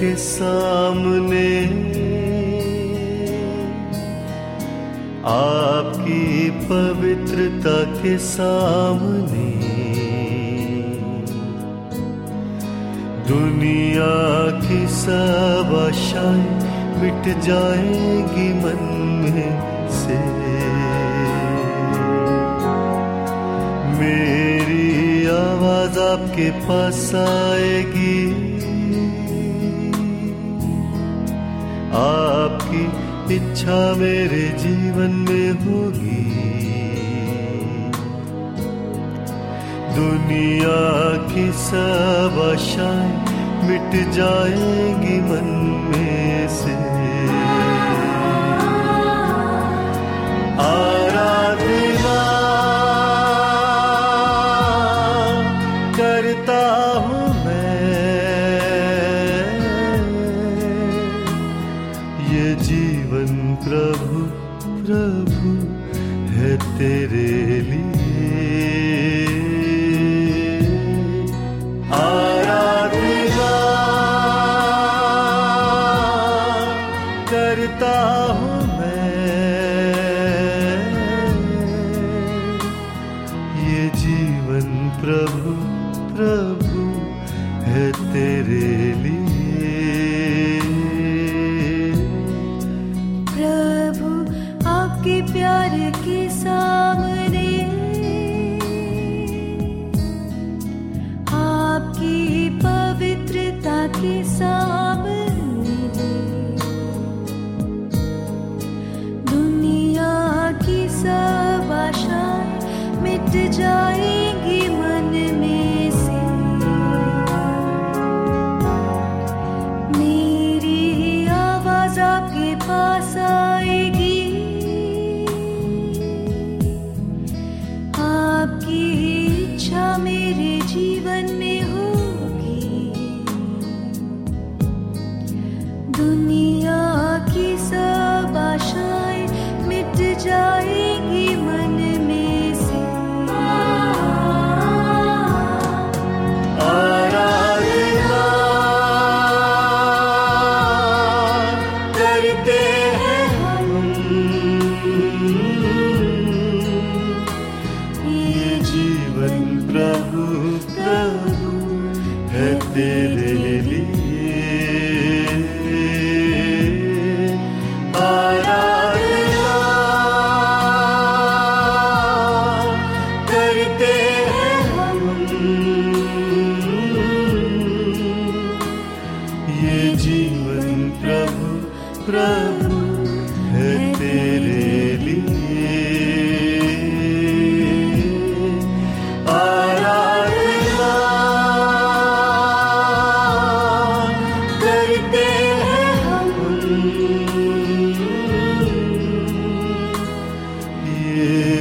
के सामने। आपकी पवित्रता के सामने। दुनिया की सब आशाएँ मिट जाएगी मन में से। मेरी आवाज़ आपके पास आएगी। आपकी इच्छा मेरे जीवन में होगी। दुनिया की सब आशाएँ मिट जाएँगी मन में से। आराधना प्रभु आपके प्यार के सामने। आपकी पवित्रता के सामने।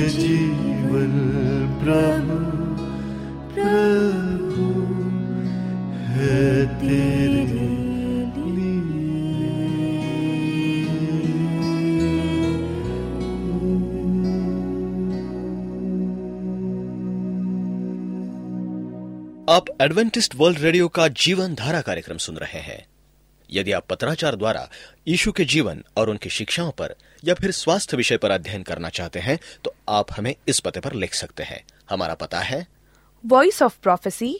जीवन प्रभु प्रभु है तेरे आप एडवेंटिस्ट वर्ल्ड रेडियो का जीवन धारा कार्यक्रम सुन रहे हैं। यदि आप पत्राचार द्वारा यीशु के जीवन और उनकी शिक्षाओं पर या फिर स्वास्थ्य विषय पर अध्ययन करना चाहते हैं तो आप हमें इस पते पर लिख सकते हैं। हमारा पता है। वॉइस ऑफ़ प्रोफेसी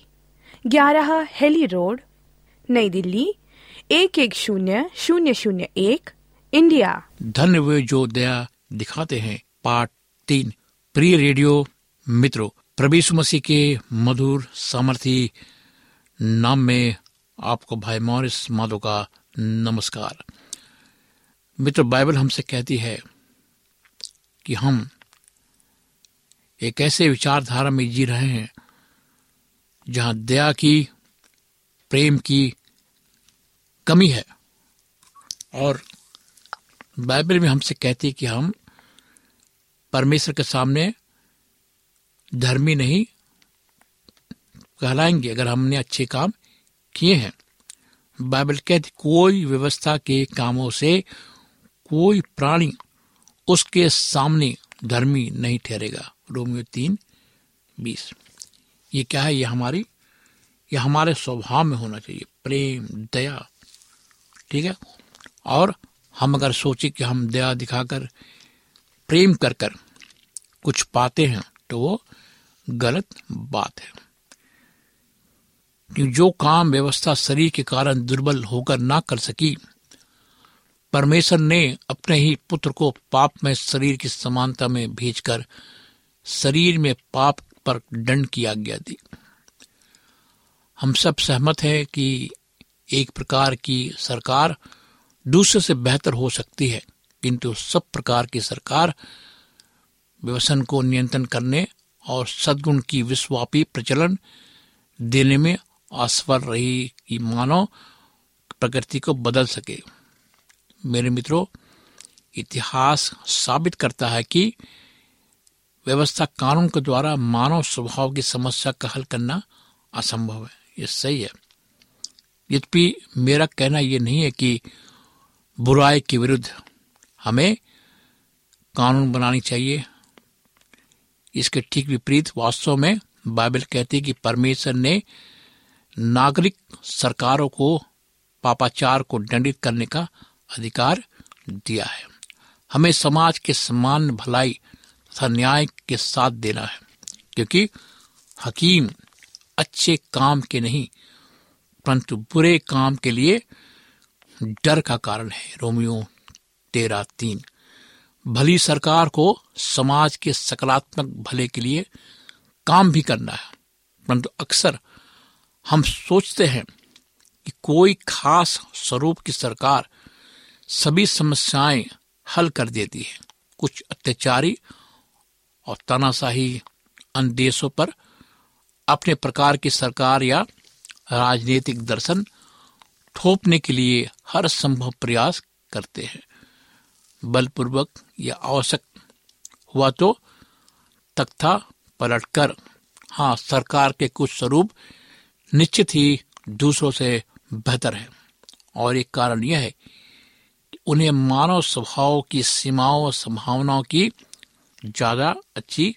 ग्यारह हेली रोड नई दिल्ली एक एक शून्य शून्य शून्य एक इंडिया। धन्य वे जो दया दिखाते हैं पार्ट तीन। प्रिय रेडियो मित्रों प्रभु मसीह के मधुर सामर्थी नाम में आपको भाई मॉरिस माधो का नमस्कार। मित्र, बाइबल हमसे कहती है कि हम एक ऐसे विचारधारा में जी रहे हैं जहाँ दया की, प्रेम की कमी है। और बाइबल में हमसे कहती है कि हम परमेश्वर के सामने धर्मी नहीं, कहलाएँगे अगर हमने अच्छे काम किए हैं। बाइबल कहती कोई व्यवस्था के कामों से कोई प्राणी उसके सामने धर्मी नहीं ठहरेगा। रोमियो तीन, बीस। ये क्या है? ये हमारी, ये हमारे स्वभाव में होना चाहिए। प्रेम, दया, ठीक है? और हम अगर सोचे कि हम दया दिखाकर, प्रेम कर कर कुछ पाते हैं तो वो गलत बात है। जो काम व्यवस्था शरीर के कारण दुर्बल होकर ना कर सकी। परमेश्वर ने अपने ही पुत्र को पाप में शरीर की समानता में भेजकर शरीर में पाप पर दंड की आज्ञा दी। हम सब सहमत हैं कि एक प्रकार की सरकार दूसरे से बेहतर हो सकती है, किंतु सब प्रकार की सरकार व्यसन को नियंत्रण करने और सद्गुण की विश्वव्यापी प्रचलन देने में असफल रही कि मानव प्रकृति को बदल सके। मेरे मित्रों, इतिहास साबित करता है कि व्यवस्था कानून के द्वारा मानव स्वभाव की समस्या का हल करना असंभव है। ये सही है। यद्यपि मेरा कहना यह नहीं है कि बुराई के विरुद्ध हमें कानून बनानी चाहिए। इसके ठीक विपरीत वास्तव में बाइबल कहती है कि परमेश्वर ने नागरिक सरकारों को, पापाचार को दंडित करने का अधिकार दिया है। हमें समाज के समान भलाई तथा न्याय के साथ देना है, क्योंकि हकीम अच्छे काम के नहीं, परंतु बुरे काम के लिए डर का कारण है। रोमियो तेरह तीन। भली सरकार को समाज के सकारात्मक भले के लिए काम भी करना है, परंतु अक्सर हम सोचते हैं कि कोई खास स्वरूप की सरकार सभी समस्याएँ हल कर देती है। कुछ अत्याचारी और तानाशाही अन्य देशों पर अपने प्रकार की सरकार या राजनीतिक दर्शन थोपने के लिए हर संभव प्रयास करते हैं। बलपूर्वक या आवश्यक हुआ तो तख्ता पलटकर हाँ सरकार के कुछ स्वरूप निश्चित ही दूसरों से बेहतर है। और एक कारण यह है कि उन्हें मानव स्वभाव की सीमाओं और संभावनाओं की ज़्यादा अच्छी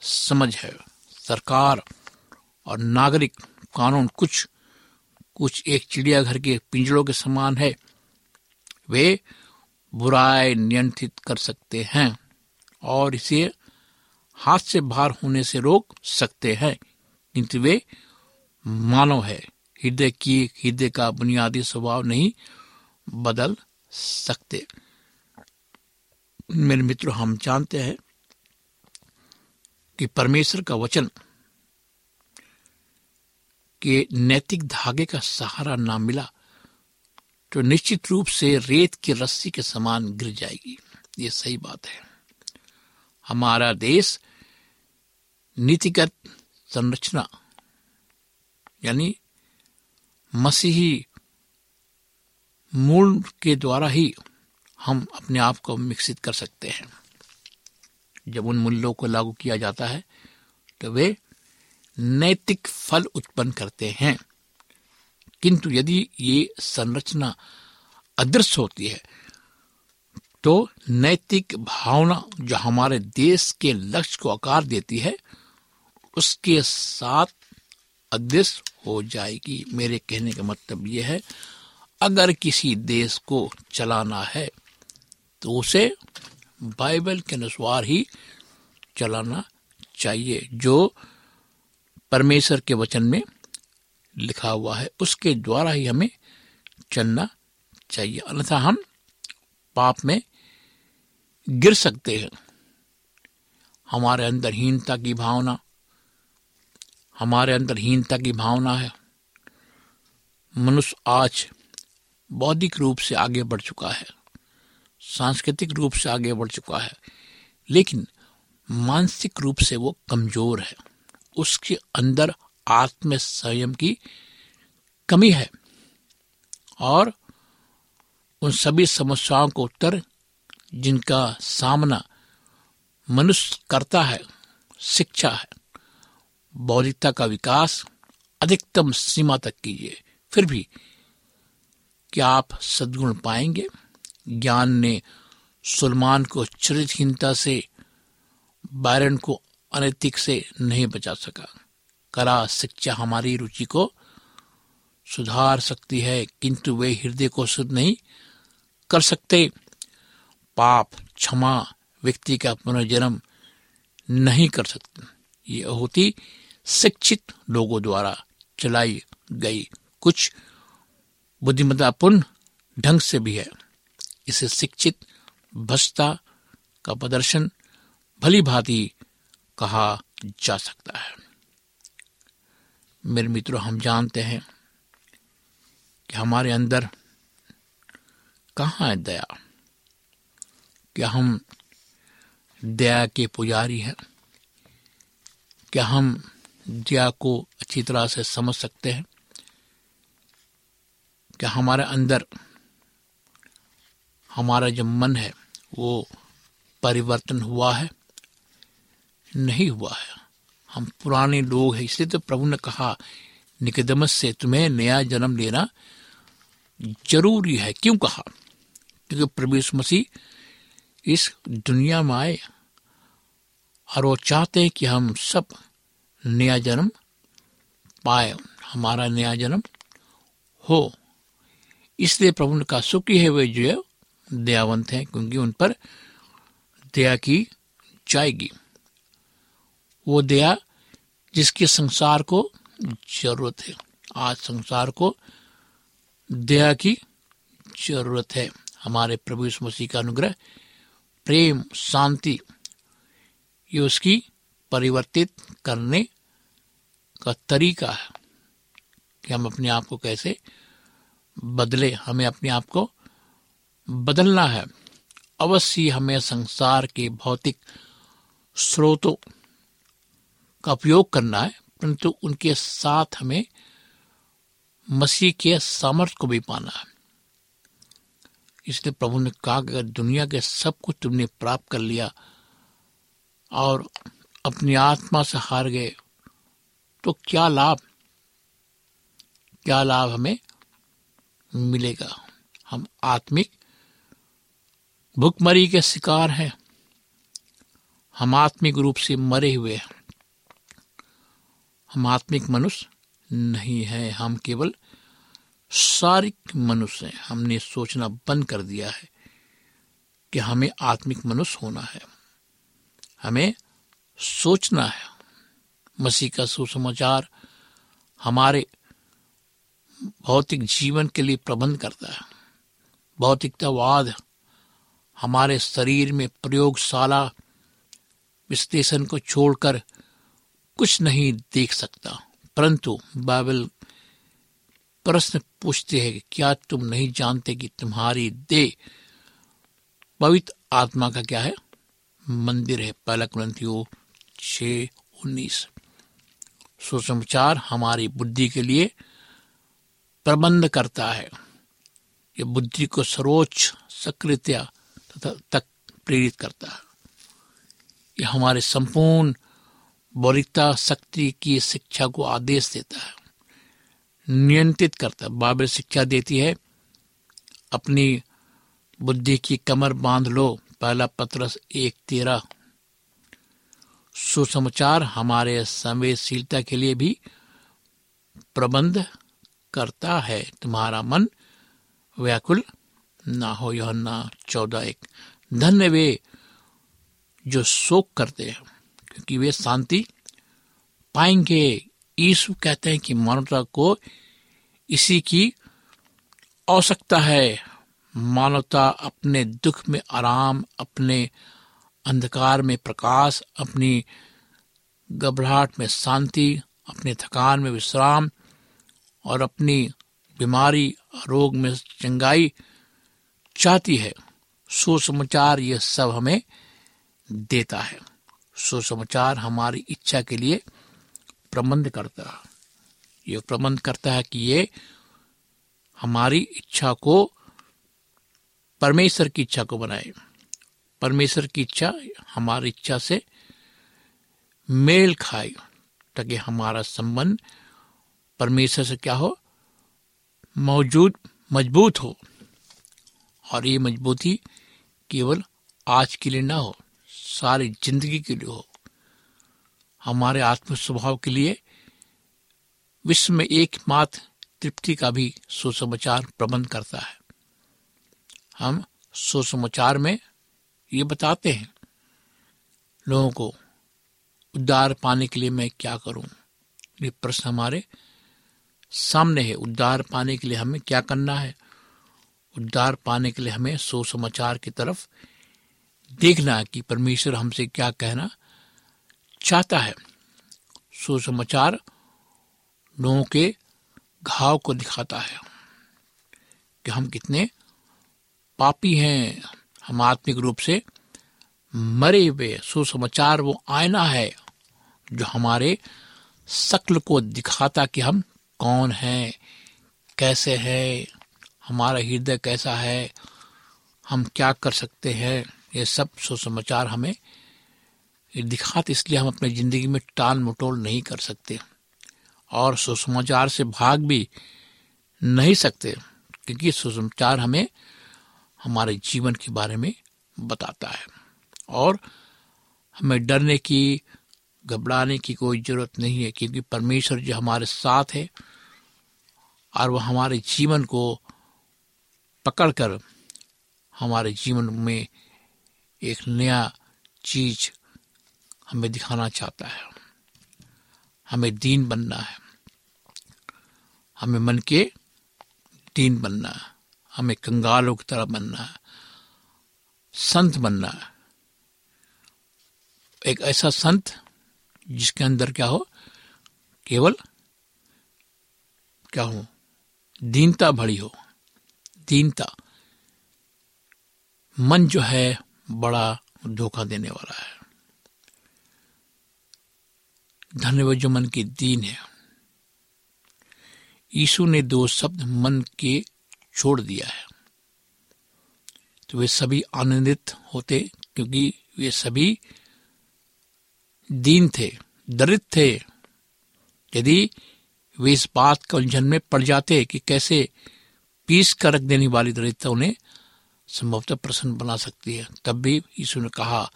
समझ है। सरकार और नागरिक कानून कुछ कुछ एक चिड़ियाघर के पिंजड़ों के समान है। वे बुराई नियंत्रित कर सकते हैं और इसे हाथ से बाहर होने से रोक सकते हैं। किंतु वे मानव है। हृदय की, हृदय का बुनियादी स्वभाव नहीं बदल सकते। मेरे मित्रों, हम जानते हैं कि परमेश्वर का वचन के नैतिक धागे का सहारा ना मिला तो निश्चित रूप से रेत की रस्सी के समान गिर जाएगी। ये सही बात है। हमारा देश नीतिगत संरचना यानी मसीही मूल के द्वारा ही हम अपने आप को विकसित कर सकते हैं। जब उन मूल्यों को लागू किया जाता है तो वे नैतिक फल उत्पन्न करते हैं। किंतु यदि ये संरचना अदृश्य होती है तो नैतिक भावना जो हमारे देश के लक्ष्य को आकार देती है, उसके साथ अदृश्य हो जाएगी। मेरे कहने का मतलब यह है, अगर किसी देश को चलाना है तो उसे बाइबल के अनुसार ही चलाना चाहिए, जो परमेश्वर के वचन में लिखा हुआ है। उसके द्वारा ही हमें चलना चाहिए। अन्यथा हम पाप में गिर सकते हैं। हमारे अंदर हीनता की भावना हमारे अंदर हीनता की भावना है। मनुष्य आज बौद्धिक रूप से आगे बढ़ चुका है, सांस्कृतिक रूप से आगे बढ़ चुका है, लेकिन मानसिक रूप से वो कमज़ोर है। उसके अंदर आत्म संयम की कमी है और उन सभी समस्याओं को उत्तर जिनका सामना मनुष्य करता है, शिक्षा है। बौद्धिकता का विकास अधिकतम सीमा तक कीजिए। फिर भी, क्या आप सद्गुण पाएँगे? ज्ञान ने सुलमान को चरित्रहीनता से बायरन को अनैतिक से नहीं बचा सका। कला, शिक्षा हमारी रुचि को सुधार सकती है, किंतु वे हृदय को शुद्ध नहीं कर सकते। पाप, क्षमा व्यक्ति का पुनर्जन्म नहीं कर सकते। ये होती शिक्षित लोगों द्वारा चलाई गई। कुछ बुद्धिमत्तापूर्ण ढंग से भी है। इसे शिक्षित भ्रष्टा का प्रदर्शन भली भांति कहा जा सकता है। मेरे मित्रों, हम जानते हैं कि हमारे अंदर कहाँ है दया? क्या हम दया के पुजारी हैं? क्या हम दया को अच्छी तरह से समझ सकते हैं कि हमारे अंदर हमारा जो मन है, वो परिवर्तन हुआ है? नहीं हुआ है। हम पुराने लोग हैं, इसलिए तो प्रभु ने कहा, निकदमस से तुम्हें नया जन्म लेना ज़रूरी है। क्यों कहा? क्योंकि प्रभु मसीह इस दुनिया में आए और वो चाहते हैं कि हम सब नया जन्म पाए, हमारा नया जन्म हो। इसलिए प्रभु कहा सुखी है, वे जो है दयावंत हैं, क्योंकि उन पर दया की जाएगी। वो दया जिसके संसार को ज़रूरत है, आज संसार को दया की ज़रूरत है। हमारे प्रभु यीशु मसीह का अनुग्रह, प्रेम, शांति, ये उसकी परिवर्तित करने का तरीका है कि हम अपने आप को कैसे बदले, हमें अपने आप को बदलना है। अवश्य हमें संसार के भौतिक स्रोतों का उपयोग करना है, परंतु उनके साथ हमें मसीह के सामर्थ्य को भी पाना है। इसलिए प्रभु ने कहा कि दुनिया के सब कुछ तुमने प्राप्त कर लिया और अपनी आत्मा से हार गए तो क्या लाभ? क्या लाभ हमें मिलेगा? हम आत्मिक भुखमरी के शिकार हैं। हम आत्मिक रूप से मरे हुए हैं। हम आत्मिक मनुष्य नहीं है। हम केवल शारीरिक मनुष्य हैं। हमने सोचना बंद कर दिया है कि हमें आत्मिक मनुष्य होना है। हमें सोचना है। मसीह का सुसमाचार हमारे भौतिक जीवन के लिए प्रबंध करता है। भौतिकतावाद हमारे शरीर में प्रयोगशाला विश्लेषण को छोड़कर कुछ नहीं देख सकता। परंतु बाइबल प्रश्न पूछते हैं क्या तुम नहीं जानते कि तुम्हारी देह पवित्र आत्मा का क्या है? मंदिर है, पहला ग्रंथियो छ उन्नीस। सुसमाचार हमारी बुद्धि के लिए प्रबंध करता है। ये बुद्धि को सर्वोच्च सक्रियता तथा तक प्रेरित करता है। ये हमारे संपूर्ण बौलिकता शक्ति की शिक्षा को आदेश देता है। नियंत्रित करता है। बाइबल शिक्षा देती है, अपनी बुद्धि की कमर बाँध लो। पहला पत्रस एक तेरह। सुसमाचार हमारे संवेदशीलता के लिए भी प्रबंध करता है। तुम्हारा मन व्याकुल ना हो, योहन्ना चौदह एक। धन्य वे जो शोक करते हैं, क्योंकि वे शांति पाएँगे। यीशु कहते हैं कि मानवता को इसी की आवश्यकता है। मानवता अपने दुख में आराम, अपने अंधकार में प्रकाश, अपनी घबराहट में शांति, अपने थकान में विश्राम और अपनी बीमारी, रोग में चंगाई चाहती है। सुसमाचार यह सब हमें देता है। सुसमाचार हमारी इच्छा के लिए प्रबंध करता है। ये प्रबंध करता है कि ये हमारी इच्छा को, परमेश्वर की इच्छा को बनाए। परमेश्वर की इच्छा, हमारी इच्छा से मेल खाए ताकि हमारा संबंध परमेश्वर से क्या हो, मौजूद, मज़बूत हो। और ये मजबूती केवल आज के लिए ना हो, सारी ज़िंदगी के लिए हो। हमारे आत्म स्वभाव के लिए विश्व में एकमात्र तृप्ति का भी सुसमाचार प्रबंध करता है। हम सुसमाचार में ये बताते हैं लोगों को, उद्धार पाने के लिए मैं क्या करूँ? ये प्रश्न हमारे सामने है। उद्धार पाने के लिए हमें क्या करना है? उद्धार पाने के लिए हमें सुसमाचार की तरफ़ देखना कि परमेश्वर हमसे क्या कहना चाहता है। सुसमाचार लोगों के घाव को दिखाता है कि हम कितने पापी हैं। हम आत्मिक रूप से मरे हुए सुसमाचार वो आयना है जो हमारे शक्ल को दिखाता कि हम कौन हैं, कैसे है, हमारा हृदय कैसा है, हम क्या कर सकते हैं। ये सब सुसमाचार हमें दिखाते इसलिए हम अपनी ज़िंदगी में टाल मटोल नहीं कर सकते और सुसमाचार से भाग भी नहीं सकते, क्योंकि सुसमाचार हमें हमारे जीवन के बारे में बताता है। और हमें डरने की, घबराने की कोई ज़रूरत नहीं है, क्योंकि परमेश्वर जो हमारे साथ है और वह हमारे जीवन को पकड़कर हमारे जीवन में एक नया चीज़ हमें दिखाना चाहता है। हमें दीन बनना है। हमें मन के दीन बनना है। हमें कंगालों की तरह बनना संत बनना एक ऐसा संत जिसके अंदर क्या हो, केवल क्या हो, दीनता भरी हो, दीनता। मन जो है, बड़ा धोखा देने वाला है। धन्यवाद, जो मन की दीन है। यीशु ने दो शब्द मन के छोड़ दिया है। तो वे सभी आनंदित होते क्योंकि वे सभी दीन थे, दरिद्र थे। यदि वे इस बात का उलझन में पड़ जाते कि कैसे पीस कर रख देने वाली दरिद्रता उन्हें संभवतः प्रसन्न बना सकती है, तब भी यीशु ने कहा,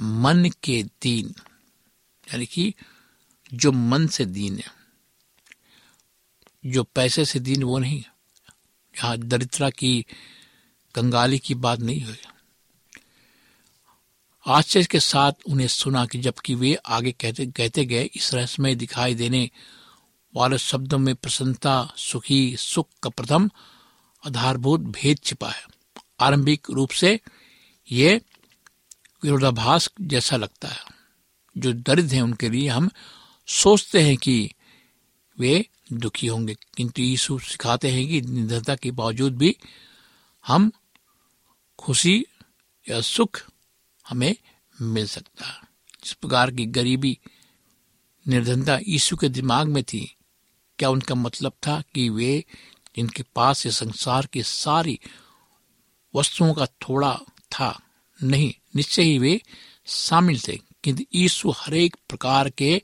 मन के दीन यानी कि जो मन से दीन है। जो पैसे से दीन, वो नहीं। यहाँ दरिद्रता की कंगाली की बात नहीं हुई। आश्चर्य के साथ उन्हें सुना कि जबकि वे आगे कहते कहते गए, इस रहस्यमय दिखाई देने वाले शब्दों में प्रसन्नता, सुखी, सुख का प्रथम आधारभूत भेद छिपा है। आरंभिक रूप से ये विरोधाभास जैसा लगता है। जो दरिद्र हैं, उनके लिए हम सोचते हैं कि वे दुखी होंगे। किंतु यीशु सिखाते हैं कि निर्धरता के बावजूद भी हम खुशी या सुख हमें मिल सकता। जिस प्रकार की गरीबी, निर्धनता यीशु के दिमाग में थी, क्या उनका मतलब था कि वे जिनके पास ये संसार की सारी वस्तुओं का थोड़ा था, नहीं, निश्चय ही वे शामिल थे। किंतु यीशु हरेक प्रकार के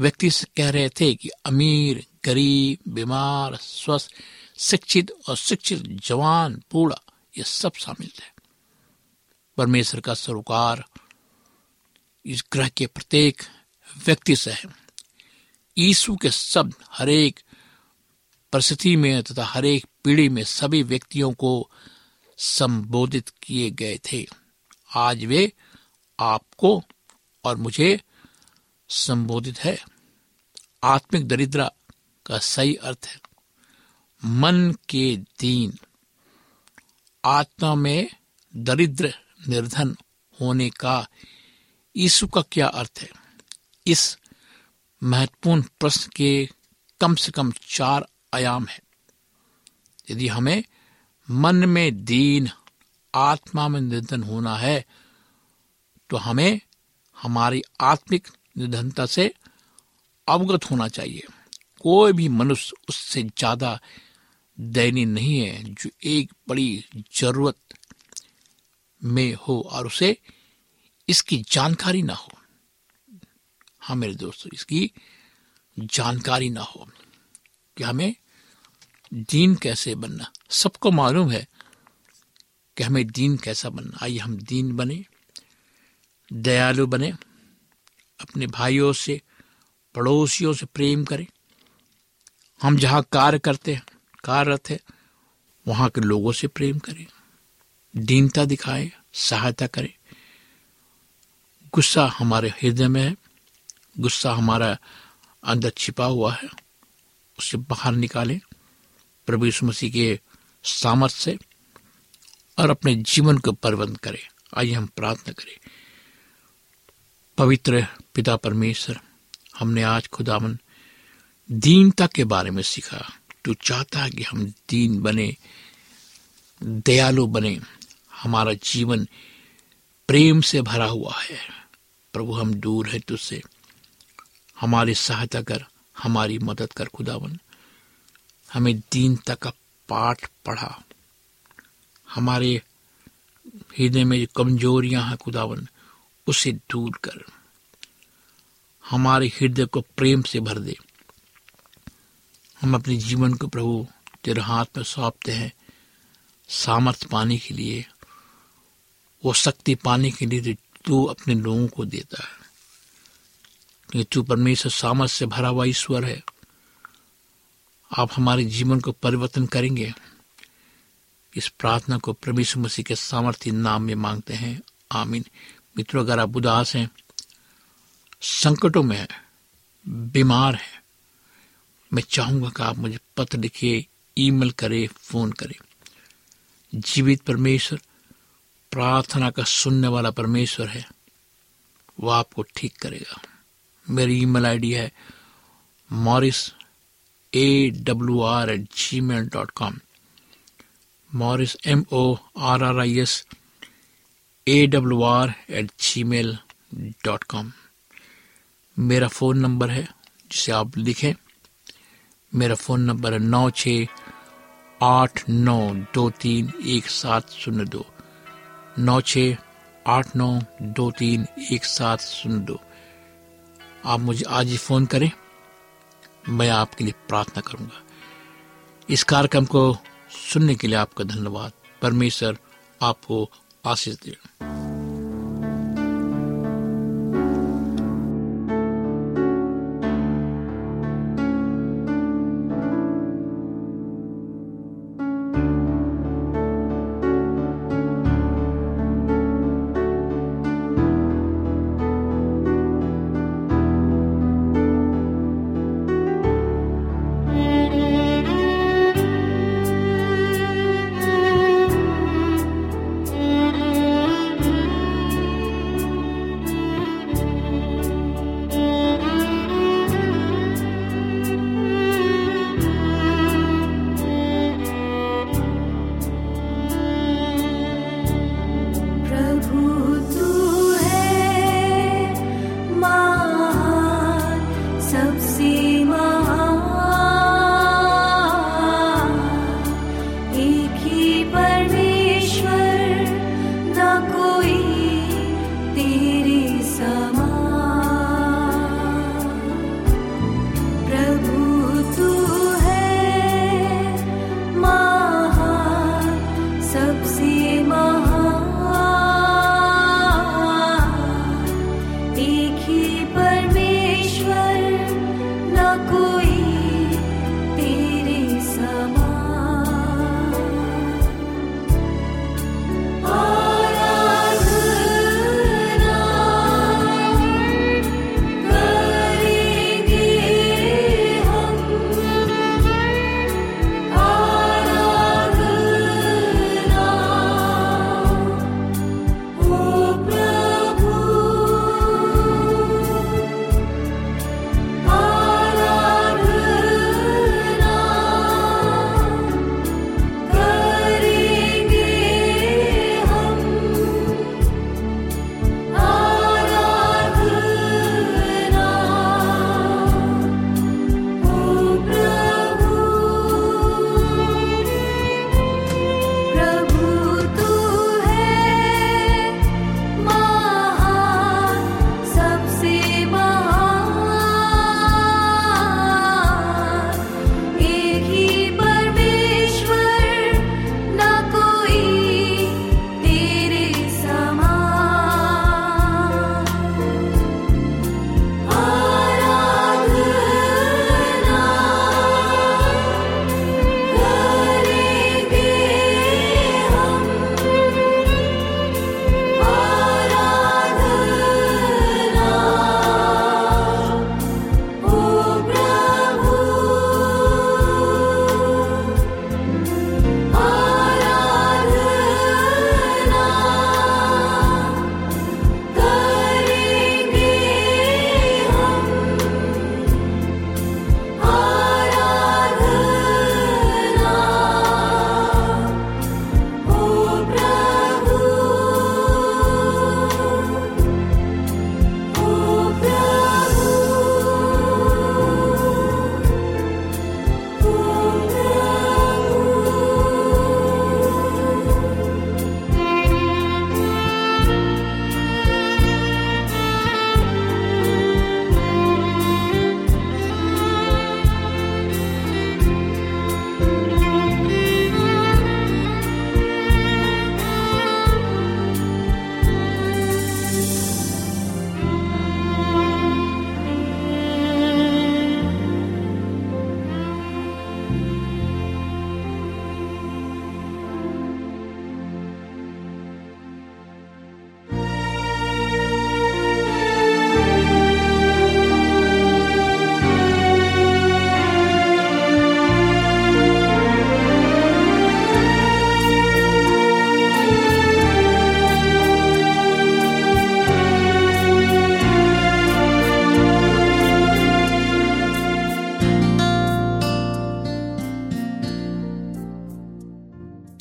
व्यक्ति से कह रहे थे कि अमीर, गरीब, बीमार, स्वस्थ, शिक्षित और शिक्षित, जवान, बूढ़ा, ये सब शामिल थे। परमेश्वर का सरोकार इस ग्रह के प्रत्येक व्यक्ति से है। यीशु के शब्द हरेक परिस्थिति में तथा हर एक पीढ़ी में सभी व्यक्तियों को संबोधित किए गए थे। आज वे आपको और मुझे संबोधित है। आत्मिक दरिद्रा का सही अर्थ है। मन के दीन। आत्मा में दरिद्र निर्धन होने का यीशु का क्या अर्थ है? इस महत्वपूर्ण प्रश्न के कम से कम चार आयाम है। यदि हमें मन में दीन, आत्मा में निर्धन होना है तो हमें हमारी आत्मिक निधनता से अवगत होना चाहिए। कोई भी मनुष्य उससे ज़्यादा दयनीय नहीं है, जो एक बड़ी ज़रूरत में हो और उसे इसकी जानकारी ना हो। हाँ मेरे दोस्तों, इसकी जानकारी ना हो। कि हमें दीन कैसे बनना? सबको मालूम है कि हमें दीन कैसा बनना। आइए हम दीन बने, दयालु बने। अपने भाइयों से, पड़ोसियों से प्रेम करें। हम जहाँ कार्य करते हैं, कार्यरत है, वहाँ के लोगों से प्रेम करें। दीनता दिखाए, सहायता करें। गुस्सा हमारे हृदय में है। गुस्सा हमारा अंदर छिपा हुआ है। उसे बाहर निकालें। प्रभु यीशु मसीह के सामर्थ्य से और अपने जीवन को प्रबंध करें। आइए हम प्रार्थना करें। पवित्र पिता परमेश्वर, हमने आज खुदावन दीनता के बारे में सीखा। तू चाहता है कि हम दीन बने, दयालु बने। हमारा जीवन प्रेम से भरा हुआ है। प्रभु, हम दूर है तुझसे। हमारी सहायता कर, हमारी मदद कर खुदावन। हमें दीनता का पाठ पढ़ा। हमारे हृदय में जो कमजोरियाँ हैं खुदावन उसे दूर कर। हमारे हृदय को प्रेम से भर दे। हम अपने जीवन को प्रभु, तेरे हाथ में सौंपते हैं। सामर्थ्य पाने के लिए, वो शक्ति पाने के लिए तू अपने लोगों को देता है। कि तू परमेश्वर सामर्थ्य से भरा हुआ ईश्वर है। आप हमारे जीवन को परिवर्तन करेंगे। इस प्रार्थना को परमेश्वर मसीह के सामर्थ्य नाम में मांगते हैं। आमीन। मित्रों, अगर आप उदास हैं, संकटों में बीमार है, मैं चाहूँगा कि आप मुझे पत्र लिखिए, ईमेल करें, फ़ोन करें। जीवित परमेश्वर, प्रार्थना का सुनने वाला परमेश्वर है, वो आपको ठीक करेगा। मेरी ईमेल आईडी है Morris A W R at Gmail dot com Morris M O R R I S A W R at Gmail dot com मेरा फ़ोन नंबर है, जिसे आप लिखें। मेरा फ़ोन नंबर है नौ छ आठ नौ दो तीन एक सात शून्य दो। नौ छ आठ नौ दो तीन एक सात शून्य दो। आप मुझे आज ही फ़ोन करें, मैं आपके लिए प्रार्थना करूँगा। इस कार्यक्रम को सुनने के लिए आपका धन्यवाद। परमेश्वर आपको आशीष